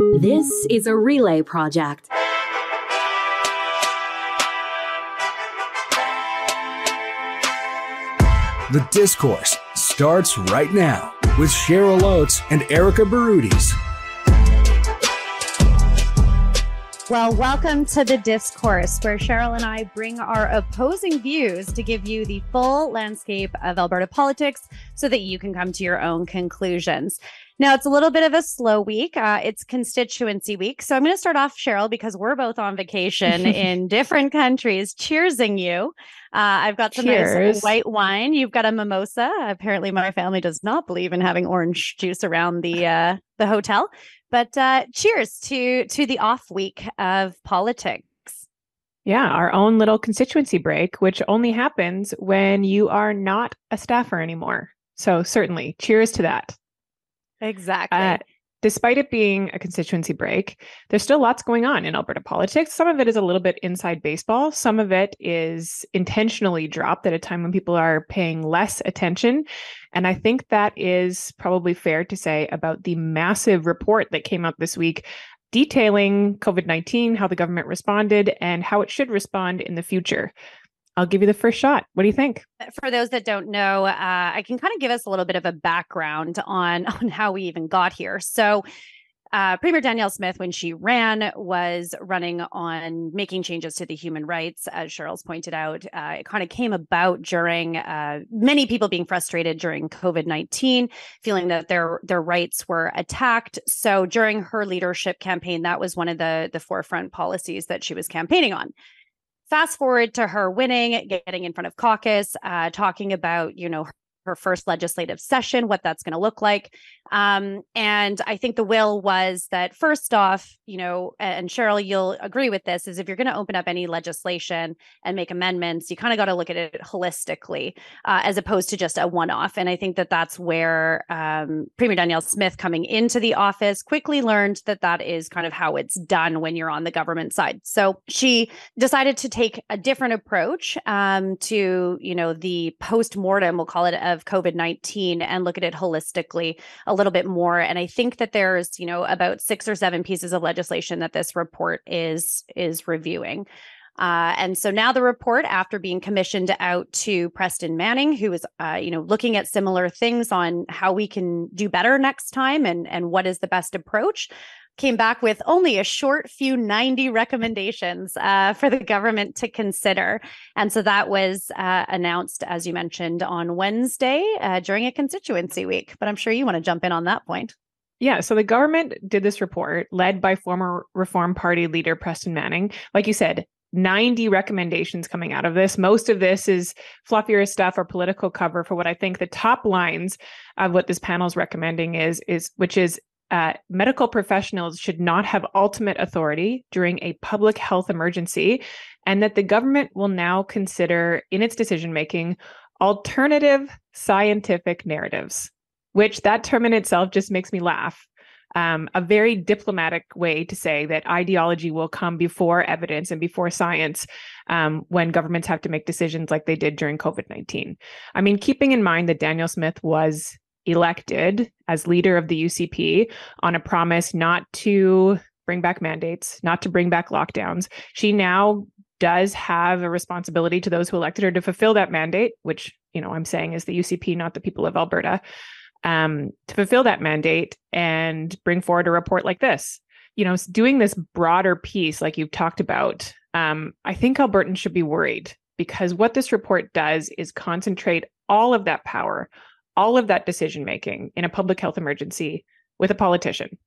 This is a relay project. The discourse starts right now with Cheryl Oates and Erika Barootes. Well, welcome to the discourse where Cheryl and I bring our opposing views to give you the full landscape of Alberta politics so that you can come to your own conclusions. Now, it's a little bit of a slow week. Uh, it's constituency week. So I'm going to start off, Cheryl, because we're both on vacation in different countries, cheersing you. Uh, I've got some nice white wine. You've got a mimosa. Apparently, my family does not believe in having orange juice around the uh, the hotel. But uh, cheers to to the off week of politics. Yeah, our own little constituency break, which only happens when you are not a staffer anymore. So, certainly, cheers to that. Exactly. Uh, despite it being a constituency break, there's still lots going on in Alberta politics. Some of it is a little bit inside baseball, some of it is intentionally dropped at a time when people are paying less attention. And I think that is probably fair to say about the massive report that came out this week detailing COVID 19, how the government responded, and how it should respond in the future. I'll give you the first shot. What do you think? For those that don't know, uh, I can kind of give us a little bit of a background on on how we even got here. So, uh, Premier Danielle Smith, when she ran, was running on making changes to the human rights, as Cheryl's pointed out. Uh, it kind of came about during uh, many people being frustrated during COVID nineteen, feeling that their their rights were attacked. So during her leadership campaign, that was one of the the forefront policies that she was campaigning on fast forward to her winning, getting in front of caucus, uh, talking about, you know, her first legislative session, what that's going to look like. Um, and I think the will was that first off, you know, and Cheryl, you'll agree with this, is if you're going to open up any legislation and make amendments, you kind of got to look at it holistically uh, as opposed to just a one off. And I think that that's where um, Premier Danielle Smith coming into the office quickly learned that that is kind of how it's done when you're on the government side. So she decided to take a different approach um, to, you know, the post mortem, we'll call it, of COVID 19 and look at it holistically a little bit more. And I think that there's, you know, about six or seven pieces of legislation that this report is is reviewing. Uh, and so now the report, after being commissioned out to Preston Manning, who is, uh, you know, looking at similar things on how we can do better next time and and what is the best approach, came back with only a short few 90 recommendations uh, for the government to consider. And so that was uh, announced, as you mentioned, on Wednesday uh, during a constituency week. But I'm sure you want to jump in on that point. Yeah, so the government did this report led by former Reform Party leader Preston Manning. Like you said, 90 recommendations coming out of this. Most of this is fluffier stuff or political cover for what I think the top lines of what this panel is recommending is is which is uh, medical professionals should not have ultimate authority during a public health emergency, and that the government will now consider in its decision making alternative scientific narratives, which that term in itself just makes me laugh. Um, a very diplomatic way to say that ideology will come before evidence and before science um, when governments have to make decisions like they did during COVID 19. I mean, keeping in mind that Danielle Smith was elected as leader of the UCP on a promise not to bring back mandates, not to bring back lockdowns. She now does have a responsibility to those who elected her to fulfill that mandate, which, you know, I'm saying is the UCP, not the people of Alberta, um, to fulfill that mandate and bring forward a report like this. You know, doing this broader piece, like you've talked about, um, I think Albertans should be worried because what this report does is concentrate all of that power all of that decision making in a public health emergency with a politician.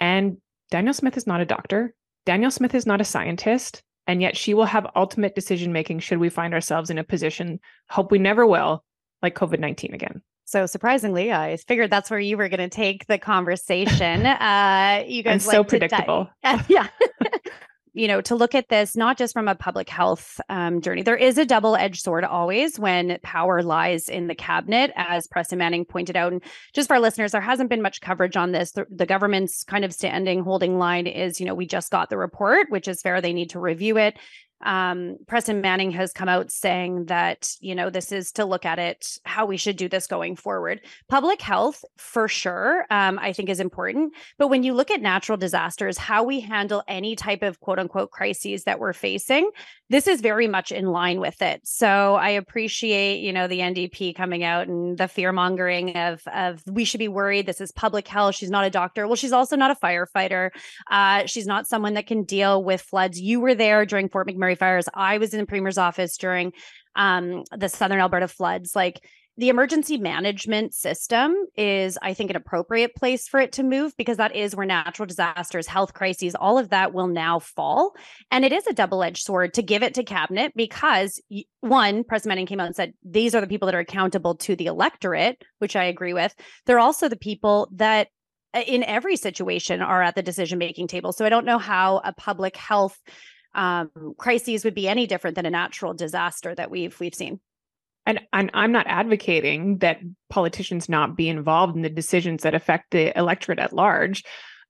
And Danielle Smith is not a doctor. Danielle Smith is not a scientist. And yet she will have ultimate decision making should we find ourselves in a position, hope we never will, like COVID 19 again. So surprisingly, I figured that's where you were going to take the conversation. Uh, you guys and so like to di- predictable. yeah. you know, to look at this not just from a public health um, journey. There is a double edged sword always when power lies in the cabinet, as Preston Manning pointed out. And just for our listeners, there hasn't been much coverage on this. The, the government's kind of standing holding line is, you know, we just got the report, which is fair. They need to review it. Um, Preston Manning has come out saying that, you know, this is to look at it how we should do this going forward. Public health, for sure, um, I think is important. But when you look at natural disasters, how we handle any type of quote unquote crises that we're facing, this is very much in line with it. So I appreciate, you know, the NDP coming out and the fear mongering of, of we should be worried. This is public health. She's not a doctor. Well, she's also not a firefighter. Uh, she's not someone that can deal with floods. You were there during Fort McMurray fires. I was in the premier's office during um, the Southern Alberta floods. Like the emergency management system is, I think, an appropriate place for it to move because that is where natural disasters, health crises, all of that will now fall. And it is a double edged sword to give it to cabinet because, one, Preston Manning came out and said these are the people that are accountable to the electorate, which I agree with. They're also the people that uh, in every situation are at the decision making table. So I don't know how a public health um, crises would be any different than a natural disaster that we've we've seen. And, and I'm not advocating that politicians not be involved in the decisions that affect the electorate at large.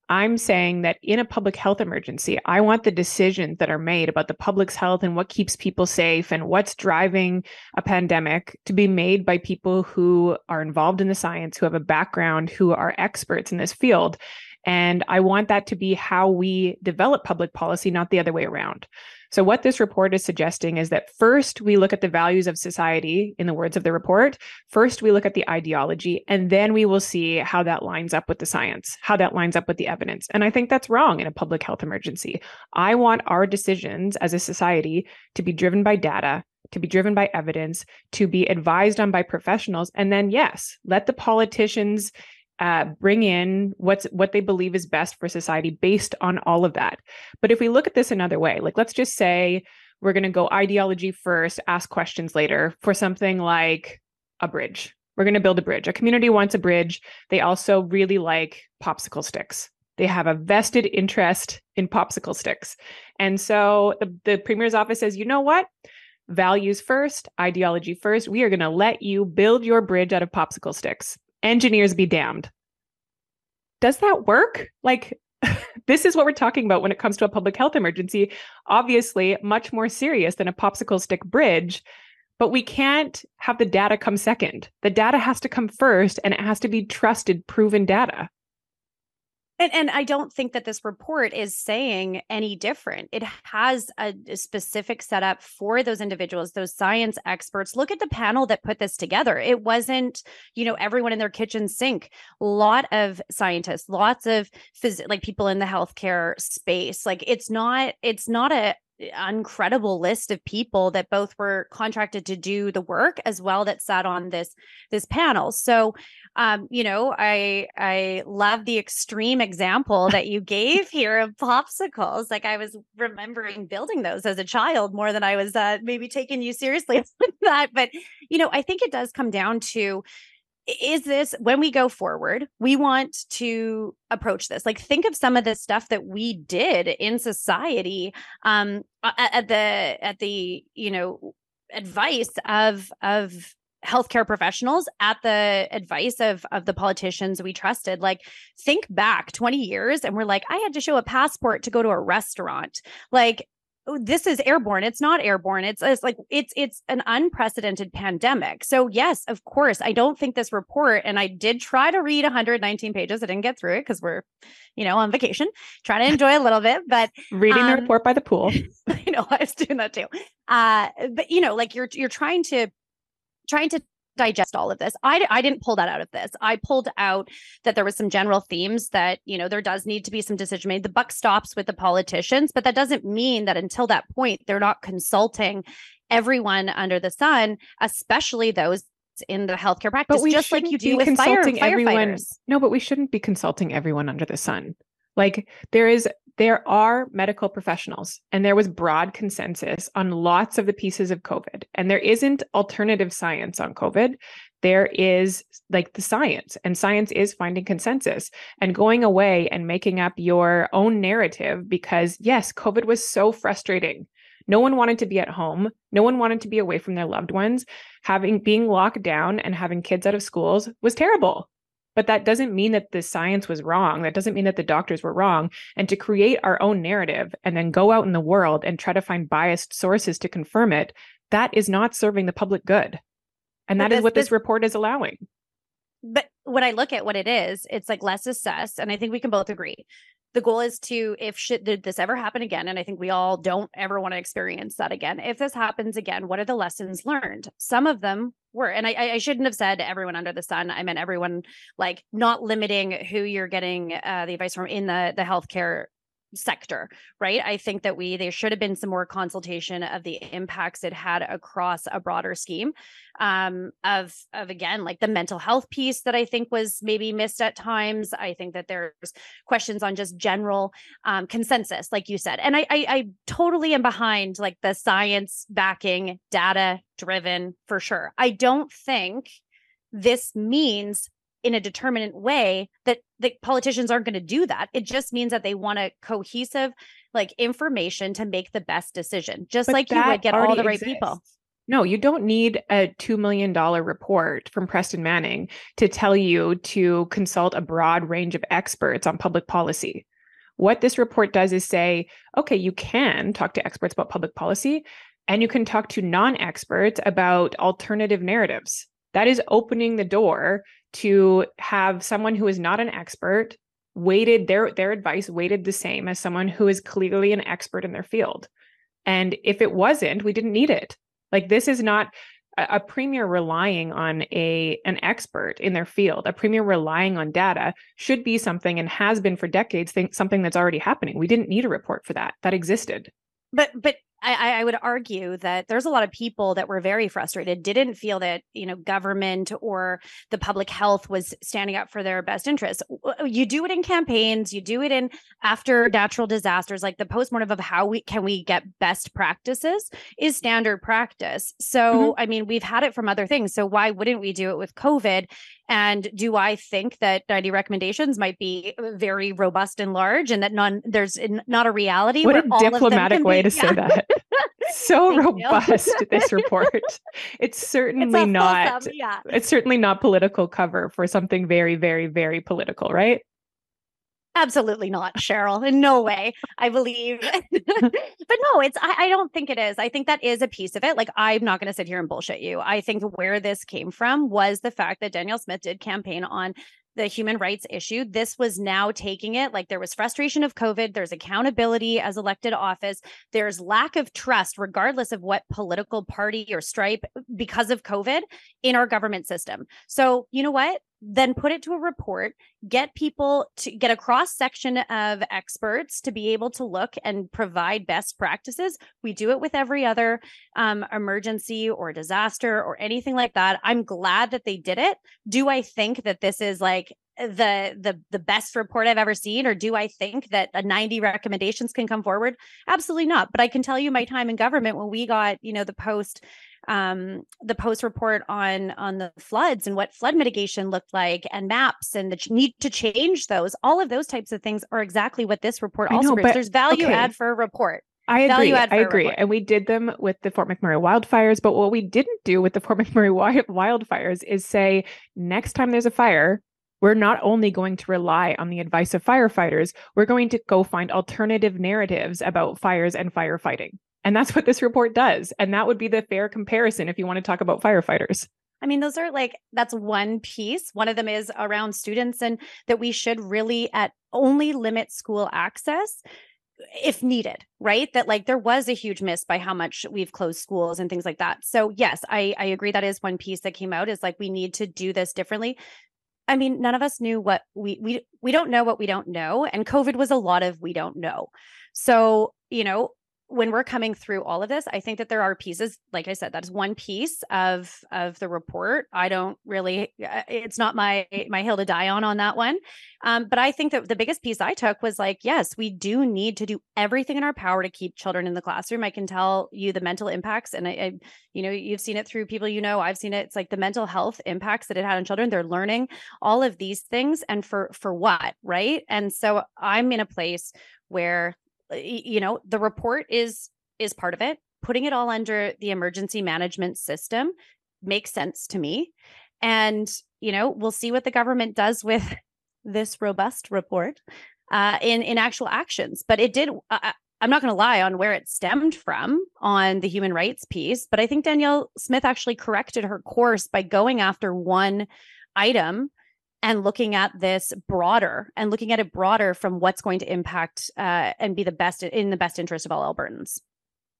I'm saying that in a public health emergency, I want the decisions that are made about the public's health and what keeps people safe and what's driving a pandemic to be made by people who are involved in the science, who have a background, who are experts in this field. And I want that to be how we develop public policy, not the other way around. So, what this report is suggesting is that first we look at the values of society, in the words of the report. First, we look at the ideology, and then we will see how that lines up with the science, how that lines up with the evidence. And I think that's wrong in a public health emergency. I want our decisions as a society to be driven by data, to be driven by evidence, to be advised on by professionals. And then, yes, let the politicians uh, bring in what's what they believe is best for society based on all of that. But if we look at this another way, like let's just say we're going to go ideology first, ask questions later for something like a bridge. We're going to build a bridge. A community wants a bridge. They also really like popsicle sticks. They have a vested interest in popsicle sticks. And so the, the premier's office says, you know what? Values first, ideology first. We are going to let you build your bridge out of popsicle sticks engineers be damned. Does that work? Like, this is what we're talking about when it comes to a public health emergency. Obviously, much more serious than a popsicle stick bridge, but we can't have the data come second. The data has to come first, and it has to be trusted, proven data. And, and I don't think that this report is saying any different. It has a, specific setup for those individuals, those science experts. Look at the panel that put this together. It wasn't, you know, everyone in their kitchen sink. A lot of scientists, lots of phys- like people in the healthcare space. Like it's not, it's not a uncredible list of people that both were contracted to do the work as well that sat on this this panel. So um you know i i love the extreme example that you gave here of popsicles. Like i was remembering building those as a child more than i was uh, maybe taking you seriously with that. But you know i think it does come down to is this when we go forward we want to approach this. Like think of some of the stuff that we did in society um at, at the at the you know advice of of healthcare professionals at the advice of of the politicians we trusted. Like think back 20 years and we're like i had to show a passport to go to a restaurant. Like Oh, this is airborne it's not airborne it's, it's like it's it's an unprecedented pandemic. So yes of course i don't think this report and i did try to read 119 pages i didn't get through it because we're you know on vacation trying to enjoy a little bit but reading um, the report by the pool. You know i was doing that too. Uh but you know like you're you're trying to trying to digest all of this. I, I didn't pull that out of this. I pulled out that there was some general themes that, you know, there does need to be some decision made. The buck stops with the politicians, but that doesn't mean that until that point, they're not consulting everyone under the sun, especially those in the healthcare practice, we just like you do with fire, everyone. No, but we shouldn't be consulting everyone under the sun. Like there is there are medical professionals and there was broad consensus on lots of the pieces of COVID. And there isn't alternative science on COVID. There is like the science, and science is finding consensus and going away and making up your own narrative because, yes, COVID was so frustrating. No one wanted to be at home. No one wanted to be away from their loved ones. Having being locked down and having kids out of schools was terrible. But that doesn't mean that the science was wrong. That doesn't mean that the doctors were wrong. And to create our own narrative and then go out in the world and try to find biased sources to confirm it, that is not serving the public good. And that is this, what this, this report is allowing. But when I look at what it is, it's like let's assess, and I think we can both agree the goal is to if shit did this ever happen again and i think we all don't ever want to experience that again if this happens again what are the lessons learned some of them were and i i shouldn't have said everyone under the sun. I meant everyone like not limiting who you're getting uh, the advice from in the the healthcare sector, right? I think that we there should have been some more consultation of the impacts it had across a broader scheme um, of of again like the mental health piece that I think was maybe missed at times. I think that there's questions on just general um, consensus, like you said, and I, I I totally am behind like the science backing, data driven for sure. I don't think this means in a determinate way that the politicians aren't going to do that. It just means that they want a cohesive like information to make the best decision, just but like you would get all the right exists. people. No, you don't need a $2 million report from Preston Manning to tell you to consult a broad range of experts on public policy. What this report does is say, okay, you can talk to experts about public policy and you can talk to non experts about alternative narratives. That is opening the door to have someone who is not an expert weighted their their advice weighted the same as someone who is clearly an expert in their field. And if it wasn't, we didn't need it. Like this is not a, a premier relying on a an expert in their field, a premier relying on data should be something and has been for decades think something that's already happening. We didn't need a report for that. That existed. But but I, I, would argue that there's a lot of people that were very frustrated, didn't feel that you know government or the public health was standing up for their best interests. You do it in campaigns, you do it in after natural disasters, like the postmortem of how we can we get best practices is standard practice. So mm-hmm. I mean, we've had it from other things. So why wouldn't we do it with COVID? And do I think that 90 recommendations might be very robust and large and that none there's not a reality? What a diplomatic way be, to yeah. say that. so robust this report. It's certainly it's not yeah. it's certainly not political cover for something very, very, very political, right? Absolutely not, Cheryl. In no way. I believe. but no, it's I, I, don't think it is. I think that is a piece of it. Like I'm not gonna sit here and bullshit you. I think where this came from was the fact that Danielle Smith did campaign on the human rights issue. This was now taking it like there was frustration of COVID, there's accountability as elected office, there's lack of trust, regardless of what political party or stripe, because of COVID in our government system. So, you know what? Then put it to a report, get people to get a cross section of experts to be able to look and provide best practices. We do it with every other um, emergency or disaster or anything like that. I'm glad that they did it. Do I think that this is like the the the best report I've ever seen or do I think that a 90 recommendations can come forward absolutely not but I can tell you my time in government when we got you know the post um, the post report on on the floods and what flood mitigation looked like and maps and the ch- need to change those all of those types of things are exactly what this report also know, brings. there's value okay. add for a report I agree. I agree. And we did them with the Fort McMurray wildfires. But what we didn't do with the Fort McMurray wildfires is say, next time there's a fire, we're not only going to rely on the advice of firefighters, we're going to go find alternative narratives about fires and firefighting. And that's what this report does. And that would be the fair comparison if you want to talk about firefighters. I mean, those are like, that's one piece. One of them is around students and that we should really at only limit school access if needed, right? That like there was a huge miss by how much we've closed schools and things like that. So yes, I I agree that is one piece that came out is like we need to do this differently. I mean, none of us knew what we we we don't know what we don't know and COVID was a lot of we don't know. So, you know, when we're coming through all of this i think that there are pieces like i said that is one piece of of the report. I don't really uh, it's not my my hill to die on on that one. Um, but i think that the biggest piece i took was like yes we do need to do everything in our power to keep children in the classroom. I can tell you the mental impacts and I, I you know you've seen it through people you know. I've seen it it's like the mental health impacts that it had on children. They're learning all of these things and for for what right? And so i'm in a place where you know the report is is part of it putting it all under the emergency management system makes sense to me And, you know, we'll see what the government does with this robust report uh, in in actual actions. But it did. Uh, I'm not going to lie on where it stemmed from on the human rights piece, but I think Danielle Smith actually corrected her course by going after one item and looking at this broader and looking at it broader from what's going to impact uh, and be the best in the best interest of all Albertans.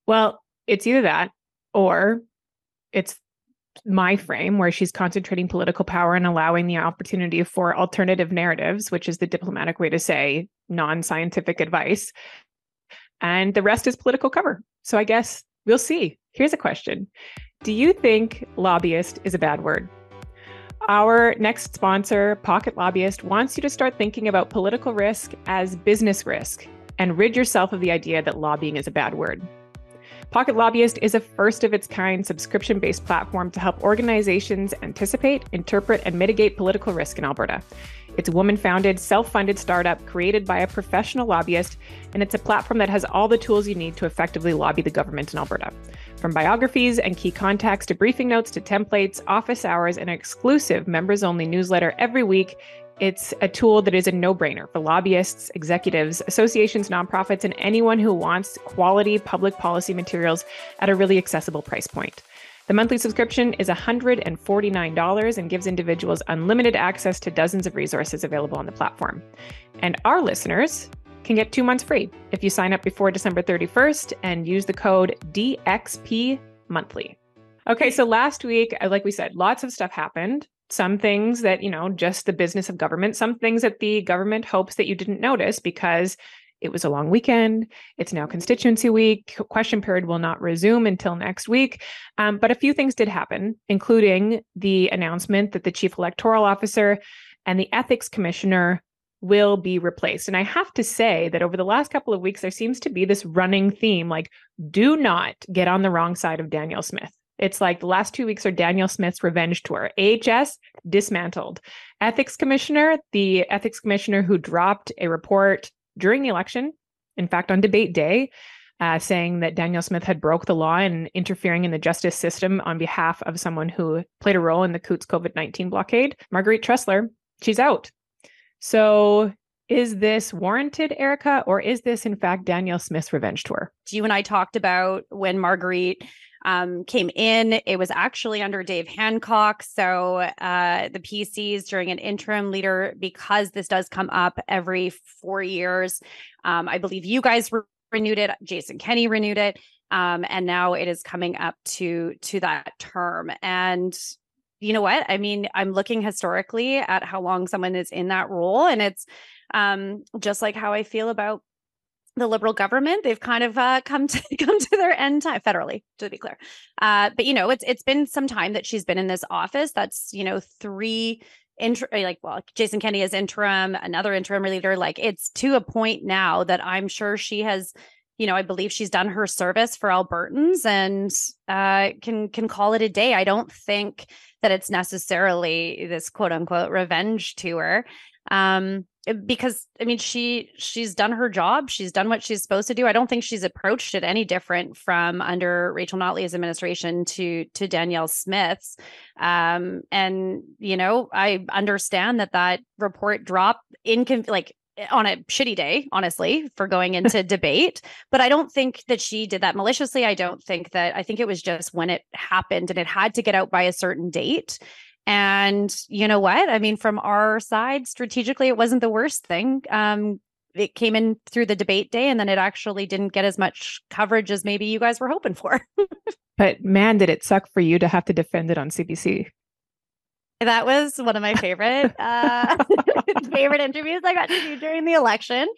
Well, it's either that or it's my frame where she's concentrating political power and allowing the opportunity for alternative narratives, which is the diplomatic way to say non scientific advice. And the rest is political cover. So I guess we'll see. Here's a question Do you think lobbyist is a bad word? Our next sponsor, Pocket Lobbyist, wants you to start thinking about political risk as business risk and rid yourself of the idea that lobbying is a bad word. Pocket Lobbyist is a first of its kind subscription based platform to help organizations anticipate, interpret, and mitigate political risk in Alberta. It's a woman founded, self funded startup created by a professional lobbyist, and it's a platform that has all the tools you need to effectively lobby the government in Alberta. From biographies and key contacts to briefing notes to templates, office hours, and an exclusive members only newsletter every week, it's a tool that is a no brainer for lobbyists, executives, associations, nonprofits, and anyone who wants quality public policy materials at a really accessible price point. The monthly subscription is $149 and gives individuals unlimited access to dozens of resources available on the platform. And our listeners can get two months free if you sign up before December 31st and use the code DXP monthly. Okay, so last week, uh, like we said, lots of stuff happened some things that, you know, just the business of government, some things that the government hopes that you didn't notice because it was a long weekend. It's now constituency week. Question period will not resume until next week. Um, but a few things did happen, including the announcement that the chief electoral officer and the ethics commissioner will be replaced. And I have to say that over the last couple of weeks, there seems to be this running theme like, do not get on the wrong side of Danielle Smith. It's like the last two weeks are Danielle Smith's revenge tour. AHS dismantled. Ethics Commissioner, the ethics commissioner who dropped a report during the election, in fact, on debate day, uh, saying that Danielle Smith had broke the law and interfering in the justice system on behalf of someone who played a role in the Coutts COVID 19 blockade. Marguerite Trussler, she's out. So is this warranted, Erika, or is this in fact Danielle Smith's revenge tour? You and I talked about when Marguerite um, came in. It was actually under Dave Hancock. So uh, the PCs during an interim leader, because this does come up every four years. Um, I believe you guys re- renewed it. Jason Kenney renewed it. Um, and now it is coming up to to that term. And you know what? I mean, I'm looking historically at how long someone is in that role, and it's um, just like how I feel about the liberal government they've kind of uh, come to come to their end time federally to be clear. Uh, but you know it's it's been some time that she's been in this office that's you know three inter- like well jason kenney is interim another interim leader like it's to a point now that i'm sure she has you know i believe she's done her service for albertans and uh, can can call it a day. I don't think that it's necessarily this quote unquote revenge tour um Eh, because i mean she she's done her job. She's done what she's supposed to do. I don't think she's approached it any different from under rachel notley's administration to to danielle smith's. Um and you know i understand that that report dropped in like eh, on a shitty day honestly for going into debate. But i don't think that she did that maliciously. I don't think that i think it was just when it happened and it had to get out by a certain date and you know what? I mean, from our side, strategically, it wasn't the worst thing. Um, it came in through the debate day, and then it actually didn't get as much coverage as maybe you guys were hoping for. but man, did it suck for you to have to defend it on CBC. That was one of my favorite uh, favorite interviews I got to do during the election.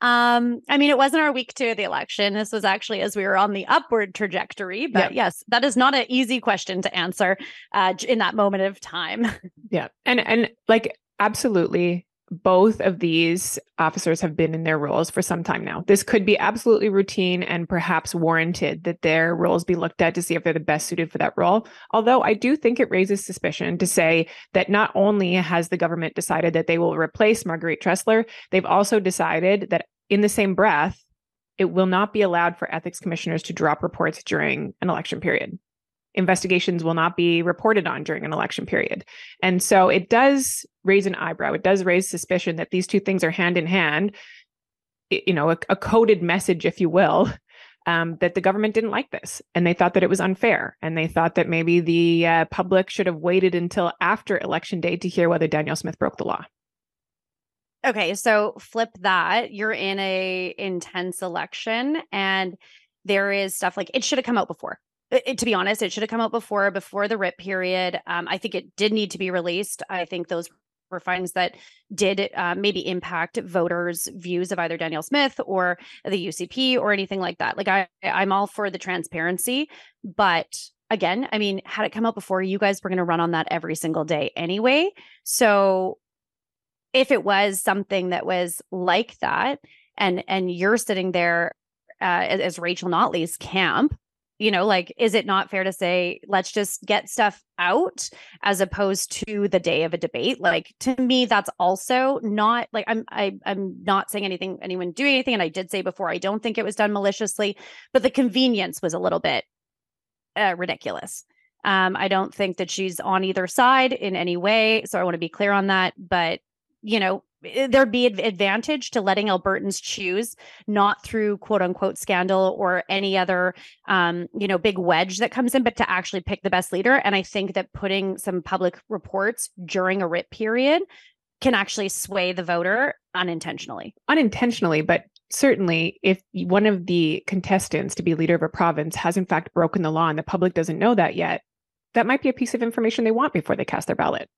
Um, I mean, it wasn't our week two of the election. This was actually as we were on the upward trajectory. But yeah. yes, that is not an easy question to answer uh, in that moment of time. Yeah, and and like absolutely, both of these officers have been in their roles for some time now. This could be absolutely routine and perhaps warranted that their roles be looked at to see if they're the best suited for that role. Although I do think it raises suspicion to say that not only has the government decided that they will replace Marguerite Trussler, they've also decided that in the same breath, it will not be allowed for ethics commissioners to drop reports during an election period. Investigations will not be reported on during an election period. And so it does raise an eyebrow. It does raise suspicion that these two things are hand in hand, you know, a, a coded message, if you will. Um, that the government didn't like this and they thought that it was unfair. And they thought that maybe the uh, public should have waited until after election day to hear whether Danielle Smith broke the law. Okay, so flip that. You're in a intense election and there is stuff like it should have come out before. It, to be honest, it should have come out before before the writ period. Um, I think it did need to be released. I think those were findings that did uh, maybe impact voters' views of either Danielle Smith or the UCP or anything like that. Like I, I'm all for the transparency, but again, I mean, had it come out before, you guys were going to run on that every single day anyway. So if it was something that was like that and and you're sitting there uh, as, as Rachel Notley's camp you know like is it not fair to say let's just get stuff out as opposed to the day of a debate? Like to me that's also not like i'm I, i'm not saying anything anyone doing anything and i did say before i don't think it was done maliciously but the convenience was a little bit uh, ridiculous. Um i don't think that she's on either side in any way so i want to be clear on that but you know there'd be an advantage to letting albertans choose not through quote unquote scandal or any other um, you know big wedge that comes in but to actually pick the best leader. And i think that putting some public reports during a writ period can actually sway the voter unintentionally. Unintentionally but certainly if one of the contestants to be leader of a province has in fact broken the law and the public doesn't know that yet that might be a piece of information they want before they cast their ballot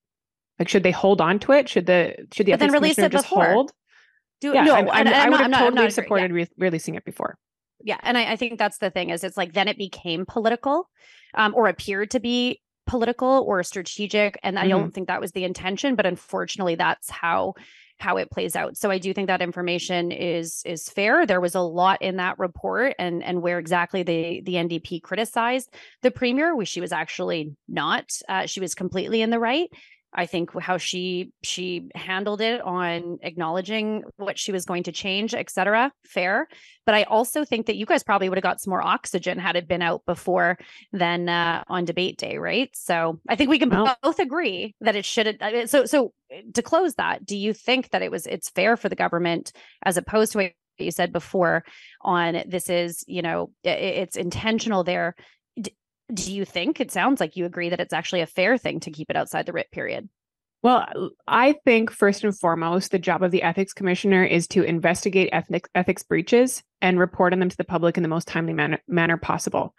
like, should they hold on to it? Should the should the but then release it just before. hold? Do yeah, no, I'm, I'm, i would have not, totally supported yeah. re- releasing it before. Yeah, and I, I, think that's the thing is it's like then it became political, um, or appeared to be political or strategic, and mm-hmm. I don't think that was the intention. But unfortunately, that's how how it plays out. So I do think that information is is fair. There was a lot in that report and and where exactly the the NDP criticized the premier, which she was actually not. Uh, she was completely in the right. I think how she she handled it on acknowledging what she was going to change, et cetera, fair. But I also think that you guys probably would have got some more oxygen had it been out before than uh, on debate day, right? So I think we can well, both agree that it should. have So so to close that, do you think that it was it's fair for the government as opposed to what you said before on this is you know it, it's intentional there do you think it sounds like you agree that it's actually a fair thing to keep it outside the writ period? Well, I think first and foremost, the job of the ethics commissioner is to investigate ethnic, ethics breaches and report on them to the public in the most timely manner possible.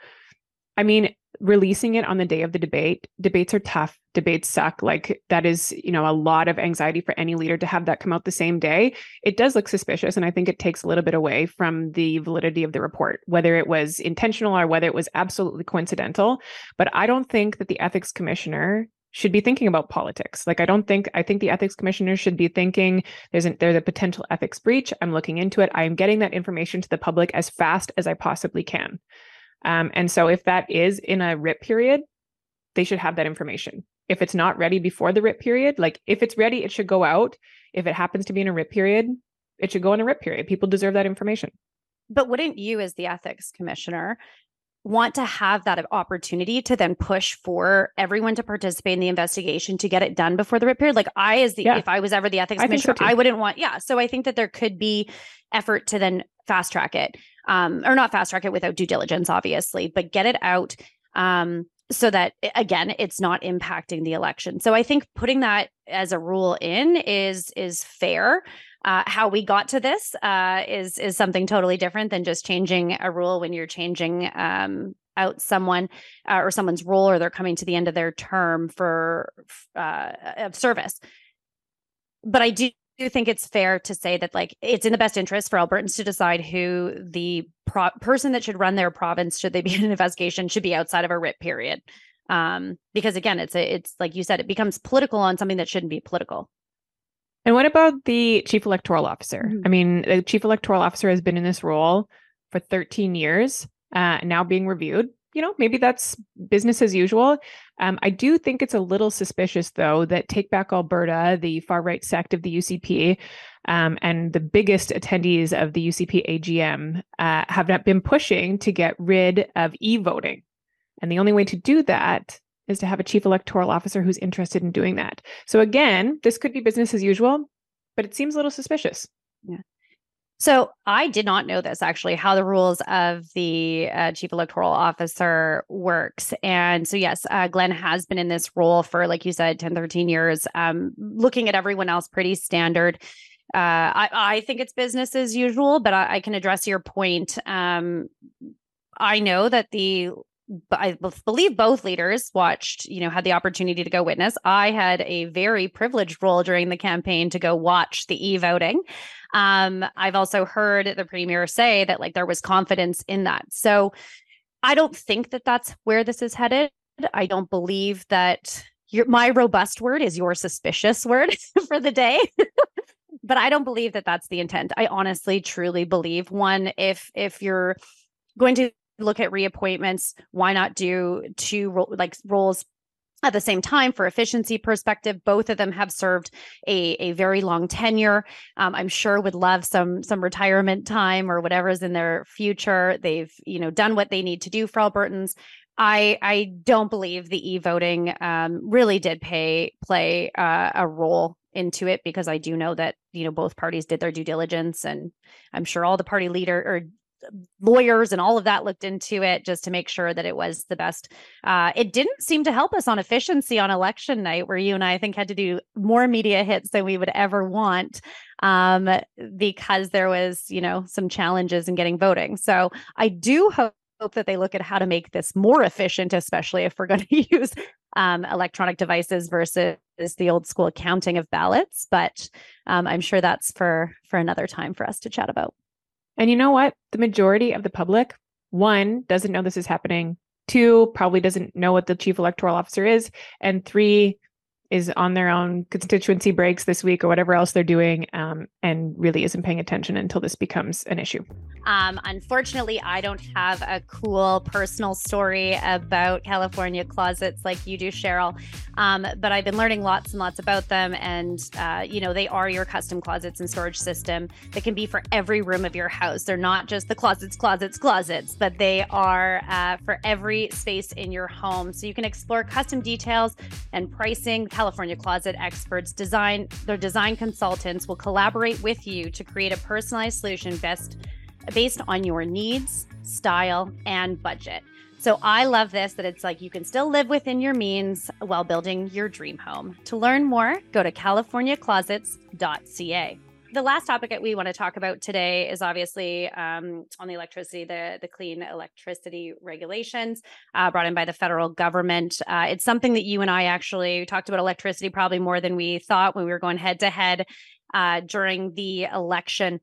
I mean, releasing it on the day of the debate, debates are tough. Debates suck. Like that is, you know, a lot of anxiety for any leader to have that come out the same day. It does look suspicious. And I think it takes a little bit away from the validity of the report, whether it was intentional or whether it was absolutely coincidental. But I don't think that the ethics commissioner should be thinking about politics. Like I don't think I think the ethics commissioner should be thinking there's a there's a potential ethics breach. I'm looking into it. I am getting that information to the public as fast as I possibly can. Um, and so if that is in a writ period, they should have that information. If it's not ready before the writ period, like if it's ready, it should go out. If it happens to be in a writ period, it should go in a writ period. People deserve that information. But wouldn't you, as the ethics commissioner, want to have that opportunity to then push for everyone to participate in the investigation to get it done before the writ period? Like I, as the yeah. if I was ever the ethics I commissioner, so I wouldn't want. Yeah, so I think that there could be effort to then fast track it um, or not fast track it without due diligence, obviously, but get it out um, so that again, it's not impacting the election. So I think putting that as a rule in is is fair. Uh, how we got to this uh, is is something totally different than just changing a rule when you're changing um, out someone uh, or someone's role or they're coming to the end of their term for uh, of service. But I do think it's fair to say that like it's in the best interest for Albertans to decide who the pro- person that should run their province should they be in an investigation should be outside of a writ period. Um, because again, it's a, it's like you said, it becomes political on something that shouldn't be political. And what about the chief electoral officer? Mm-hmm. I mean, the chief electoral officer has been in this role for 13 years, uh, now being reviewed you know, maybe that's business as usual. Um, I do think it's a little suspicious, though, that Take Back Alberta, the far right sect of the UCP, um, and the biggest attendees of the UCP AGM uh, have not been pushing to get rid of e voting. And the only way to do that is to have a chief electoral officer who's interested in doing that. So again, this could be business as usual, but it seems a little suspicious. Yeah. So I did not know this actually, how the rules of the uh, chief electoral officer works. And so, yes, uh, Glenn has been in this role for, like you said, 10, 13 years, um, looking at everyone else pretty standard. Uh, I, I, think it's business as usual, but I, I can address your point. Um, I know that the I believe both leaders watched, you know, had the opportunity to go witness. I had a very privileged role during the campaign to go watch the e voting. Um, I've also heard the premier say that like there was confidence in that. So I don't think that that's where this is headed. I don't believe that your my robust word is your suspicious word for the day. but I don't believe that that's the intent. I honestly truly believe one if if you're going to look at reappointments why not do two ro- like roles at the same time for efficiency perspective? Both of them have served a, a very long tenure. Um, i'm sure would love some some retirement time or whatever's in their future. They've you know done what they need to do for albertans. I i don't believe the e-voting um, really did pay play uh, a role into it because i do know that you know both parties did their due diligence and i'm sure all the party leader or lawyers and all of that looked into it just to make sure that it was the best. Uh, it didn't seem to help us on efficiency on election night, where you and I, I think had to do more media hits than we would ever want um, because there was, you know, some challenges in getting voting. So I do hope that they look at how to make this more efficient, especially if we're going to use um, electronic devices versus the old school counting of ballots. But um, I'm sure that's for for another time for us to chat about. And you know what? The majority of the public, one, doesn't know this is happening. Two, probably doesn't know what the chief electoral officer is. And three, is on their own constituency breaks this week or whatever else they're doing um, and really isn't paying attention until this becomes an issue. Um, unfortunately, I don't have a cool personal story about California closets like you do, Cheryl. Um, but I've been learning lots and lots about them. And, uh, you know, they are your custom closets and storage system that can be for every room of your house. They're not just the closets, closets, closets, but they are uh, for every space in your home. So you can explore custom details and pricing. California Closet experts design their design consultants will collaborate with you to create a personalized solution best based on your needs, style, and budget. So I love this that it's like you can still live within your means while building your dream home. To learn more, go to californiaclosets.ca the last topic that we want to talk about today is obviously um, on the electricity, the the clean electricity regulations uh, brought in by the federal government. Uh, it's something that you and I actually talked about electricity probably more than we thought when we were going head to head uh, during the election.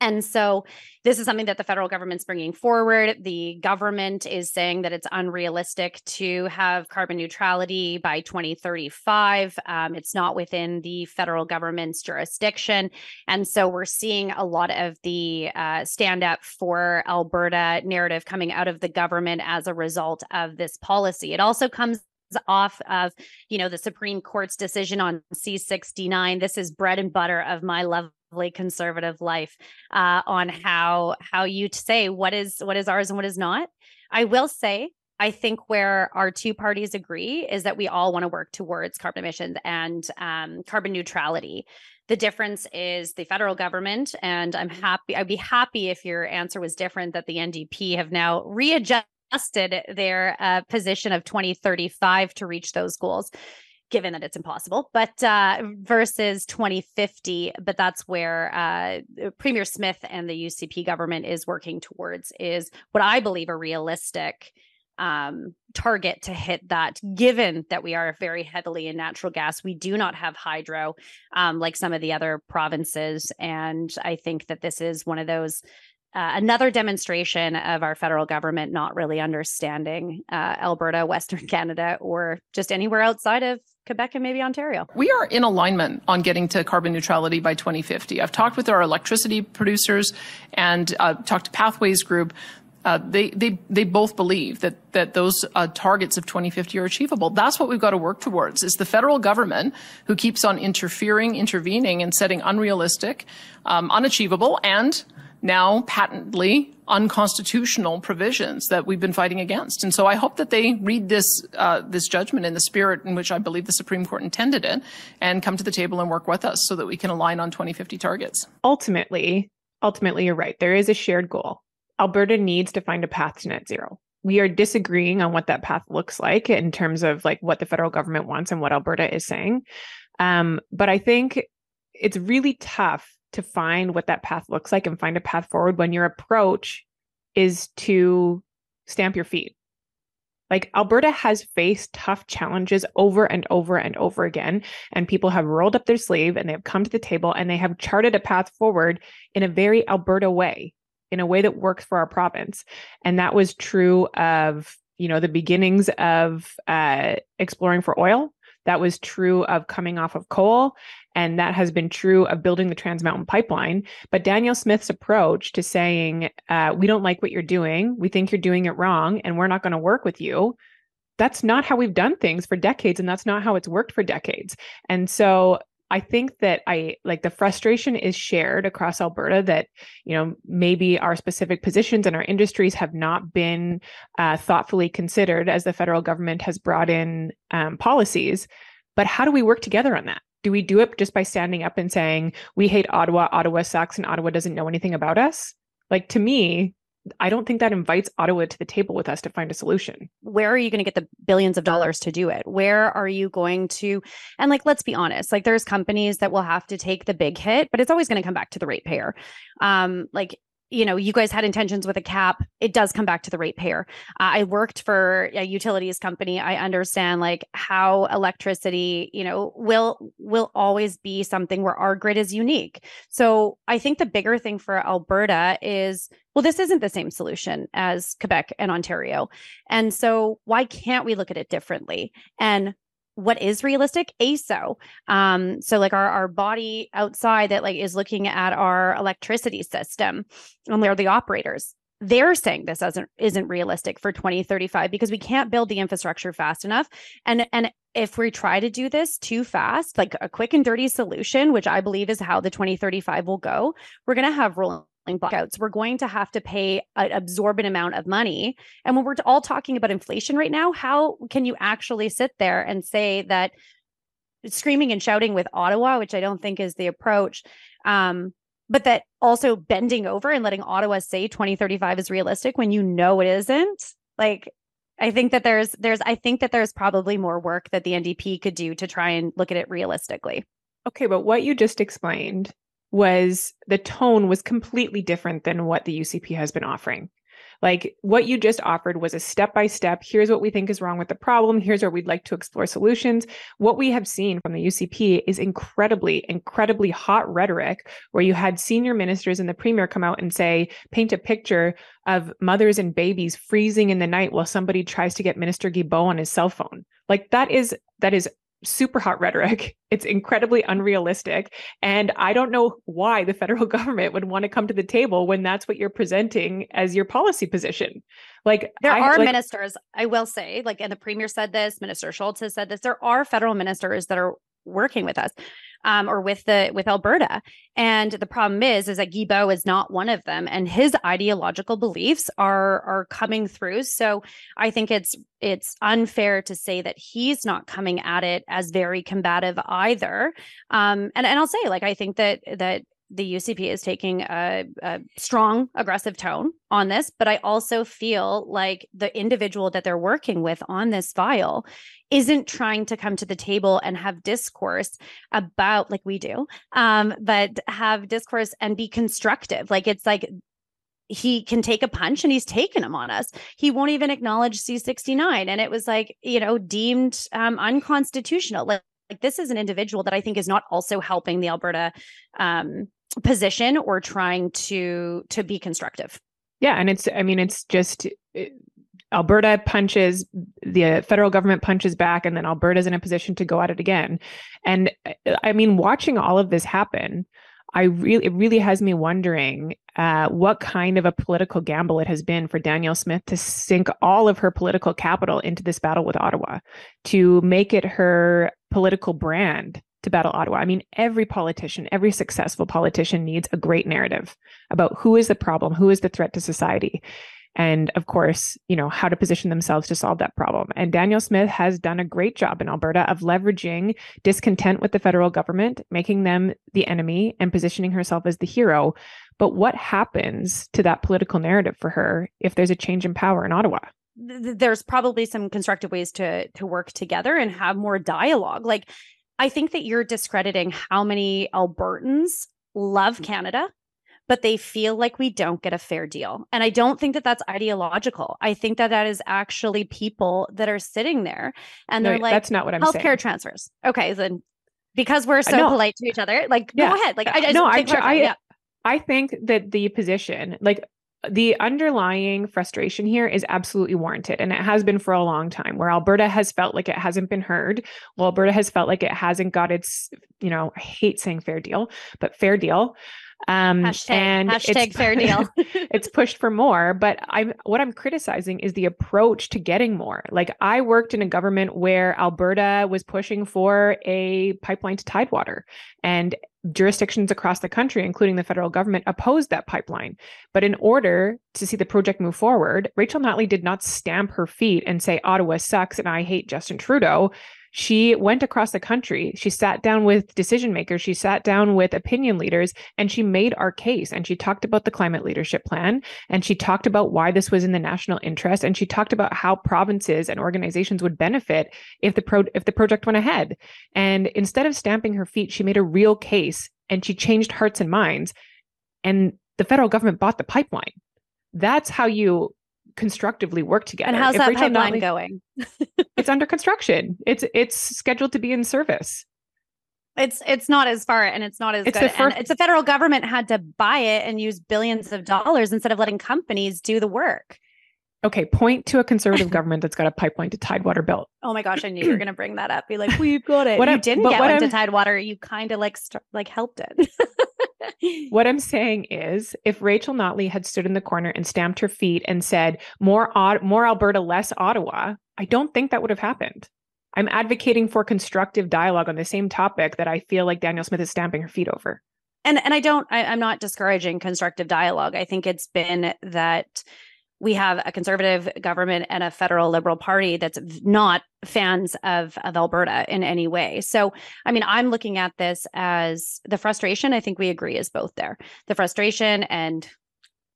And so this is something that the federal government's bringing forward. The government is saying that it's unrealistic to have carbon neutrality by 2035. Um, it's not within the federal government's jurisdiction. And so we're seeing a lot of the uh, stand up for Alberta narrative coming out of the government as a result of this policy. It also comes off of you know the supreme court's decision on c69 this is bread and butter of my love conservative life uh, on how how you say what is what is ours and what is not. I will say I think where our two parties agree is that we all want to work towards carbon emissions and um, carbon neutrality. The difference is the federal government, and I'm happy. I'd be happy if your answer was different. That the NDP have now readjusted their uh, position of 2035 to reach those goals given that it's impossible, but uh, versus 2050. But that's where uh, Premier Smith and the UCP government is working towards is what I believe a realistic um, target to hit that, given that we are very heavily in natural gas. We do not have hydro um, like some of the other provinces. And I think that this is one of those uh, another demonstration of our federal government not really understanding uh, Alberta, Western Canada, or just anywhere outside of Quebec and maybe Ontario. We are in alignment on getting to carbon neutrality by 2050. I've talked with our electricity producers and uh, talked to Pathways Group. Uh, they, they, they both believe that, that those uh, targets of 2050 are achievable. That's what we've got to work towards is the federal government who keeps on interfering, intervening and setting unrealistic, um, unachievable and now patently unconstitutional provisions that we've been fighting against. And so I hope that they read this uh, this judgment in the spirit in which I believe the Supreme Court intended it, and come to the table and work with us so that we can align on 2050 targets. Ultimately, ultimately, you're right. There is a shared goal. Alberta needs to find a path to net zero. We are disagreeing on what that path looks like in terms of like what the federal government wants and what Alberta is saying. Um, but I think it's really tough to find what that path looks like and find a path forward when your approach is to stamp your feet. Like Alberta has faced tough challenges over and over and over again. And people have rolled up their sleeve and they have come to the table and they have charted a path forward in a very Alberta way, in a way that works for our province. And that was true of, you know, the beginnings of uh, exploring for oil that was true of coming off of coal, and that has been true of building the Trans Mountain Pipeline. But Danielle Smith's approach to saying, uh, we don't like what you're doing, we think you're doing it wrong, and we're not going to work with you. That's not how we've done things for decades, and that's not how it's worked for decades. And so I think that I like the frustration is shared across Alberta that, you know, maybe our specific positions and our industries have not been uh, thoughtfully considered as the federal government has brought in um, policies. But how do we work together on that? Do we do it just by standing up and saying, we hate Ottawa, Ottawa sucks, and Ottawa doesn't know anything about us? Like to me, I don't think that invites Ottawa to the table with us to find a solution. Where are you going to get the billions of dollars to do it? Where are you going to? And like, let's be honest, like there's companies that will have to take the big hit, but it's always going to come back to the ratepayer. Um, like you know, you guys had intentions with a cap. It does come back to the ratepayer. Uh, I worked for a utilities company. I understand like how electricity, you know, will will always be something where our grid is unique. So I think the bigger thing for Alberta is, well, this isn't the same solution as Quebec and Ontario, and so why can't we look at it differently? And what is realistic AESO Um, so like our, our body outside that like is looking at our electricity system and they're the operators. They're saying this isn't isn't realistic for 2035 because we can't build the infrastructure fast enough. And and if we try to do this too fast, like a quick and dirty solution, which I believe is how the 2035 will go, we're gonna have rolling blackouts. We're going to have to pay an absorbent amount of money. And when we're all talking about inflation right now, how can you actually sit there and say that screaming and shouting with Ottawa, which I don't think is the approach, um, but that also bending over and letting Ottawa say 2035 is realistic when you know it isn't? Like, I think that there's there's I think that there's probably more work that the NDP could do to try and look at it realistically. Okay, but what you just explained was the tone was completely different than what the UCP has been offering. Like what you just offered was a step by step. Here's what we think is wrong with the problem. Here's where we'd like to explore solutions. What we have seen from the UCP is incredibly, incredibly hot rhetoric where you had senior ministers and the premier come out and say, paint a picture of mothers and babies freezing in the night while somebody tries to get Minister Guilbeault on his cell phone. Like that is that is super hot rhetoric. It's incredibly unrealistic. And I don't know why the federal government would want to come to the table when that's what you're presenting as your policy position. Like there I, are like, ministers, I will say, like, and the premier said this, Minister Schulz has said this. There are federal ministers that are working with us um, or with the with Alberta. And the problem is, is that Guilbeault is not one of them, and his ideological beliefs are are coming through. So I think it's it's unfair to say that he's not coming at it as very combative either. Um, and and I'll say, like, I think that that the UCP is taking a, a, strong, aggressive tone on this, but I also feel like the individual that they're working with on this file isn't trying to come to the table and have discourse about, like we do, um, but have discourse and be constructive. Like it's like he can take a punch and he's taken him on us. He won't even acknowledge C69. And it was like, you know, deemed um, unconstitutional. Like, like this is an individual that I think is not also helping the Alberta um, position or trying to to be constructive. Yeah, and it's I mean it's just it, Alberta punches the federal government punches back and then Alberta's in a position to go at it again. And I mean watching all of this happen, I really it really has me wondering uh, what kind of a political gamble it has been for Danielle Smith to sink all of her political capital into this battle with Ottawa, to make it her political brand to battle Ottawa. I mean, every politician, every successful politician needs a great narrative about who is the problem, who is the threat to society. And of course, you know, how to position themselves to solve that problem. And Danielle Smith has done a great job in Alberta of leveraging discontent with the federal government, making them the enemy and positioning herself as the hero. But what happens to that political narrative for her if there's a change in power in Ottawa? there's probably some constructive ways to to work together and have more dialogue like i think that you're discrediting how many albertans love mm. canada but they feel like we don't get a fair deal and i don't think that that's ideological i think that that is actually people that are sitting there and No, they're like that's not what I'm healthcare saying. transfers okay then because we're so no. polite to each other like Yeah. go ahead like i, I No, I to tr- clarify, I- yeah. I think that the position, like the underlying frustration here is absolutely warranted. And it has been for a long time where Alberta has felt like it hasn't been heard. Well, Alberta has felt like it hasn't got its, you know, I hate saying fair deal, but fair deal. Um, hashtag, and hashtag it's- fair deal it's pushed for more but i'm what i'm criticizing is the approach to getting more like i worked in a government where alberta was pushing for a pipeline to tidewater and jurisdictions across the country including the federal government opposed that pipeline. But in order to see the project move forward rachel notley did not stamp her feet and say ottawa sucks and i hate justin trudeau she went across the country. She sat down with decision makers. She sat down with opinion leaders and she made our case. And she talked about the climate leadership plan and she talked about why this was in the national interest. And she talked about how provinces and organizations would benefit if the pro- if the project went ahead. And instead of stamping her feet, she made a real case and she changed hearts and minds. And the federal government bought the pipeline. That's how you constructively work together. and how's If that Rachel pipeline Notley- going it's under construction. It's it's scheduled to be in service. It's it's not as far and it's not as It's good. the first- and it's the federal government had to buy it and use billions of dollars instead of letting companies do the work. Okay, point to a conservative government that's got a pipeline to Tidewater built. Oh my gosh, I knew you were going to bring that up. Be like, we've got it. What you I'm- didn't get one to I'm- Tidewater. You kind of like st- like helped it. What I'm saying is, if Rachel Notley had stood in the corner and stamped her feet and said more more Alberta, less Ottawa, I don't think that would have happened. I'm advocating for constructive dialogue on the same topic that I feel like Danielle Smith is stamping her feet over. and and I don't. I, I'm not discouraging constructive dialogue. I think it's been that we have a conservative government and a federal liberal party that's not fans of of Alberta in any way. So, I mean, I'm looking at this as the frustration. I think we agree is both there. The frustration and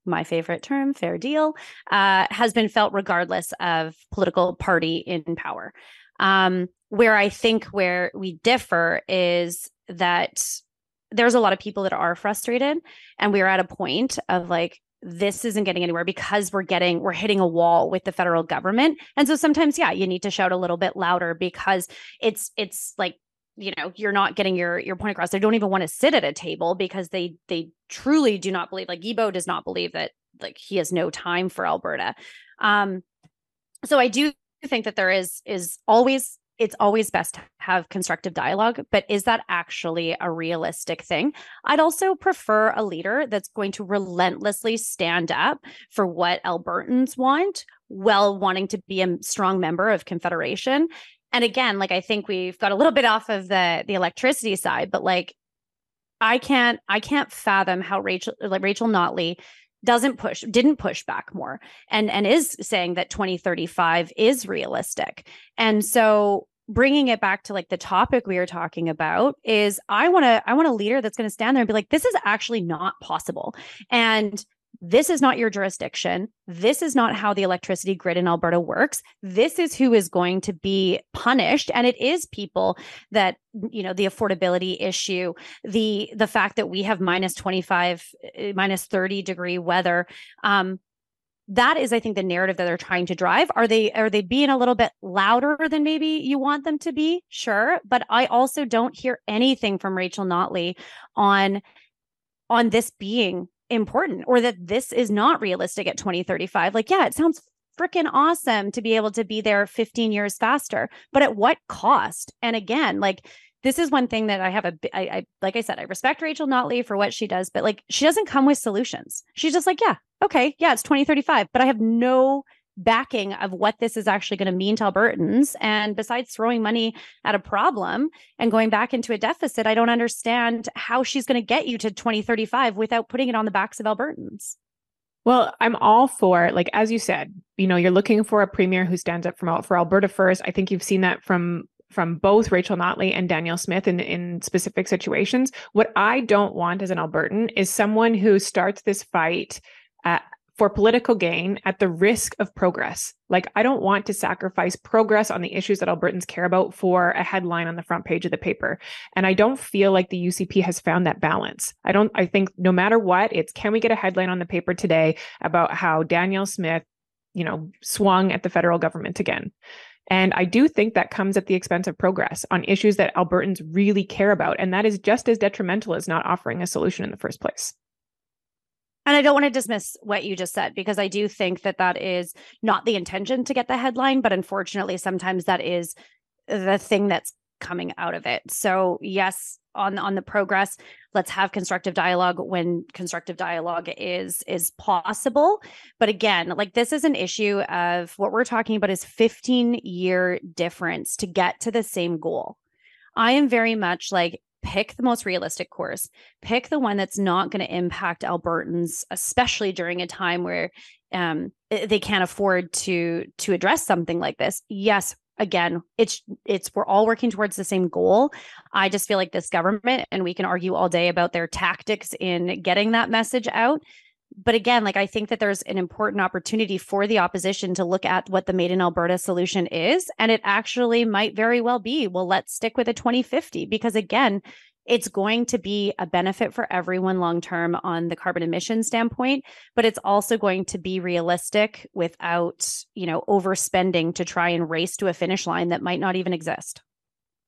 my favorite term, fair deal, uh, has been felt regardless of political party in power. Um, where I think where we differ is that there's a lot of people that are frustrated, and we're at a point of like this isn't getting anywhere because we're getting we're hitting a wall with the federal government. And so sometimes yeah you need to shout a little bit louder because it's it's like you know you're not getting your your point across. They don't even want to sit at a table because they they truly do not believe like Guilbeault does not believe that like he has no time for Alberta. Um so I do think that there is is always it's always best to have constructive dialogue but is that actually a realistic thing I'd also prefer a leader that's going to relentlessly stand up for what Albertans want while wanting to be a strong member of Confederation. And again, like I think we've got a little bit off of the the electricity side, but like I can't I can't fathom how Rachel like Rachel Notley doesn't push didn't push back more and and is saying that 2035 is realistic. And so bringing it back to like the topic we were talking about is I want to I want a leader that's going to stand there and be like this is actually not possible. And this is not your jurisdiction. This is not how the electricity grid in Alberta works. This is who is going to be punished and it is people that you know the affordability issue, the the fact that we have minus 25 uh, minus 30 degree weather um that is i think the narrative that they're trying to drive. Are they are they being a little bit louder than maybe you want them to be? Sure but i also don't hear anything from rachel notley on on this being important or that this is not realistic at 2035 like yeah it sounds freaking awesome to be able to be there 15 years faster but at what cost? And again like this is one thing that I have a I, I like I said I respect Rachel Notley for what she does but like she doesn't come with solutions she's just like yeah okay yeah it's 2035 but I have no backing of what this is actually going to mean to Albertans. And besides throwing money at a problem and going back into a deficit, I don't understand how she's going to get you to 2035 without putting it on the backs of Albertans. Well, I'm all for like as you said, you know, you're looking for a premier who stands up for for Alberta first. I think you've seen that from from both Rachel Notley and Danielle Smith in in specific situations. What I don't want as an Albertan is someone who starts this fight at, for political gain at the risk of progress. Like, I don't want to sacrifice progress on the issues that Albertans care about for a headline on the front page of the paper. And I don't feel like the UCP has found that balance. I don't, I think no matter what, it's can we get a headline on the paper today about how Danielle Smith, you know, swung at the federal government again? And I do think that comes at the expense of progress on issues that Albertans really care about. And that is just as detrimental as not offering a solution in the first place. And I don't want to dismiss what you just said because I do think that that is not the intention to get the headline, but unfortunately, sometimes that is the thing that's coming out of it. So, yes, on on the progress, let's have constructive dialogue when constructive dialogue is is possible. But again, like this is an issue of what we're talking about is 15 year difference to get to the same goal. I am very much like pick the most realistic course pick the one that's not going to impact albertans especially during a time where um, they can't afford to to address something like this yes again it's it's we're all working towards the same goal i just feel like this government and we can argue all day about their tactics in getting that message out but again, like I think that there's an important opportunity for the opposition to look at what the Made in Alberta solution is. And it actually might very well be, well, let's stick with a 2050 because again, it's going to be a benefit for everyone long term on the carbon emission standpoint, but it's also going to be realistic without, you know, overspending to try and race to a finish line that might not even exist.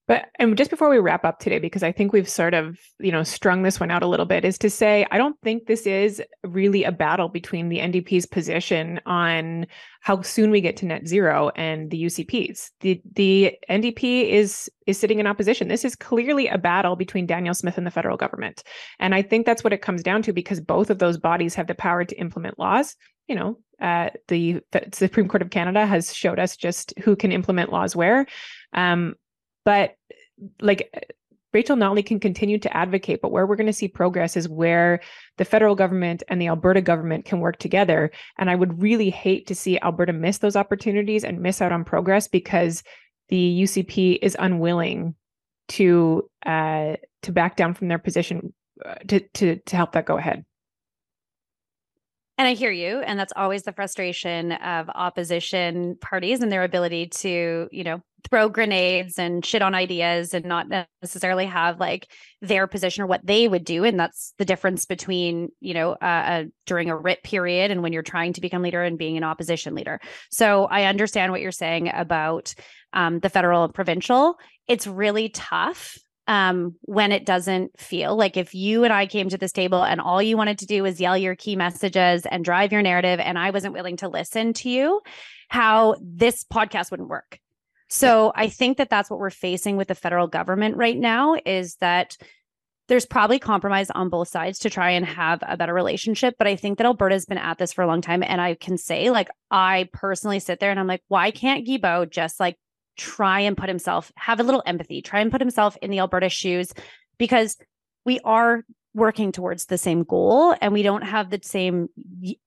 But and just before we wrap up today, because I think we've sort of, you know, strung this one out a little bit, is to say I don't think this is really a battle between the NDP's position on how soon we get to net zero and the UCP's. The the NDP is is sitting in opposition. This is clearly a battle between Danielle Smith and the federal government. And I think that's what it comes down to because both of those bodies have the power to implement laws. You know, uh, the, the Supreme Court of Canada has showed us just who can implement laws where. Um, but like Rachel Notley can continue to advocate, but where we're going to see progress is where the federal government and the Alberta government can work together. And I would really hate to see Alberta miss those opportunities and miss out on progress because the UCP is unwilling to uh, to back down from their position uh, to to to help that go ahead. And I hear you. And that's always the frustration of opposition parties and their ability to, you know, throw grenades and shit on ideas and not necessarily have like their position or what they would do. And that's the difference between, you know, uh, uh, during a writ period and when you're trying to become leader and being an opposition leader. So I understand what you're saying about um, the federal and provincial. It's really tough um, when it doesn't feel like if you and I came to this table and all you wanted to do was yell your key messages and drive your narrative, and I wasn't willing to listen to you, how this podcast wouldn't work. So I think that that's what we're facing with the federal government right now is that there's probably compromise on both sides to try and have a better relationship. But I think that Alberta's been at this for a long time. And I can say, like, I personally sit there and I'm like, why can't Guilbeault just like try and put himself, have a little empathy, try and put himself in the Alberta shoes because we are working towards the same goal and we don't have the same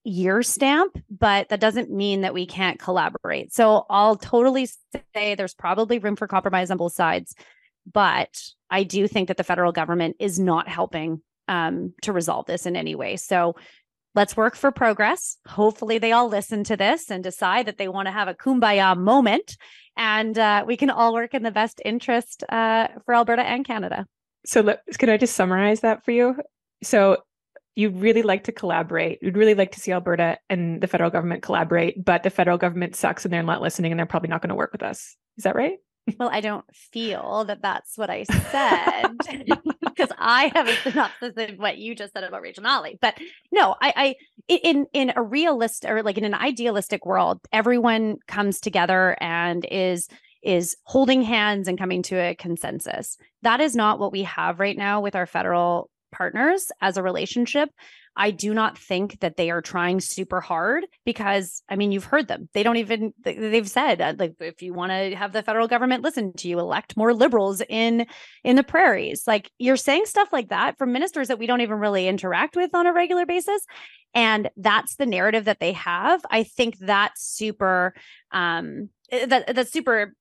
year stamp, but that doesn't mean that we can't collaborate. So I'll totally say there's probably room for compromise on both sides, but I do think that the federal government is not helping um, to resolve this in any way. So let's work for progress. Hopefully, they all listen to this and decide that they want to have a kumbaya moment, and uh, we can all work in the best interest uh, for Alberta and Canada. So, let, can I just summarize that for you? So, you'd really like to collaborate. You'd really like to see Alberta and the federal government collaborate, but the federal government sucks and they're not listening and they're probably not going to work with us. Is that right? Well, I don't feel that that's what I said because I have a synopsis of what you just said about Rachel Notley. But no, I, I in in a realist or like in an idealistic world, everyone comes together and is is holding hands and coming to a consensus. That is not what we have right now with our federal partners as a relationship. I do not think that they are trying super hard because, I mean, you've heard them. They don't even, they've said, uh, like, if you want to have the federal government listen to you, elect more liberals in in the prairies. Like you're saying stuff like that from ministers that we don't even really interact with on a regular basis. And that's the narrative that they have. I think that's super, um, eh, that that's super,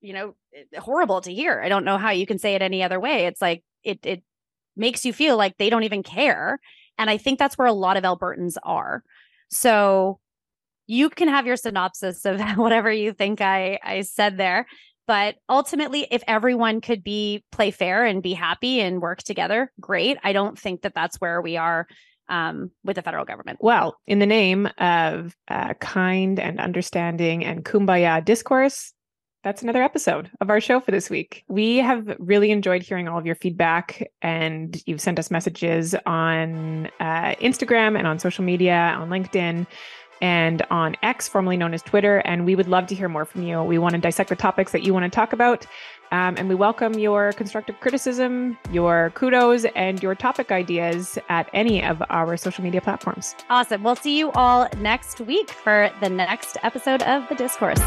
you know, eh, horrible to hear. I don't know how you can say it any other way. It's like, it, it, makes you feel like they don't even care and I think that's where a lot of Albertans are. So you can have your synopsis of whatever you think I, I said there. But ultimately, if everyone could be play fair and be happy and work together, great. I don't think that that's where we are um, with the federal government. Well, in the name of uh, kind and understanding and kumbaya discourse, that's another episode of our show for this week. We have really enjoyed hearing all of your feedback, and you've sent us messages on uh, Instagram and on social media, on LinkedIn, and on X, formerly known as Twitter. And we would love to hear more from you. We want to dissect the topics that you want to talk about. Um, and we welcome your constructive criticism, your kudos, and your topic ideas at any of our social media platforms. Awesome. We'll see you all next week for the next episode of The Discourse.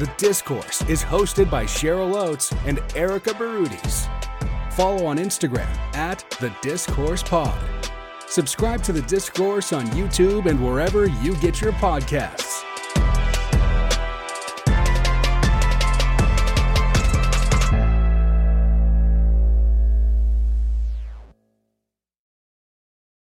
The Discourse is hosted by Cheryl Oates and Erika Barootes. Follow on Instagram at The Discourse Pod. Subscribe to The Discourse on YouTube and wherever you get your podcasts.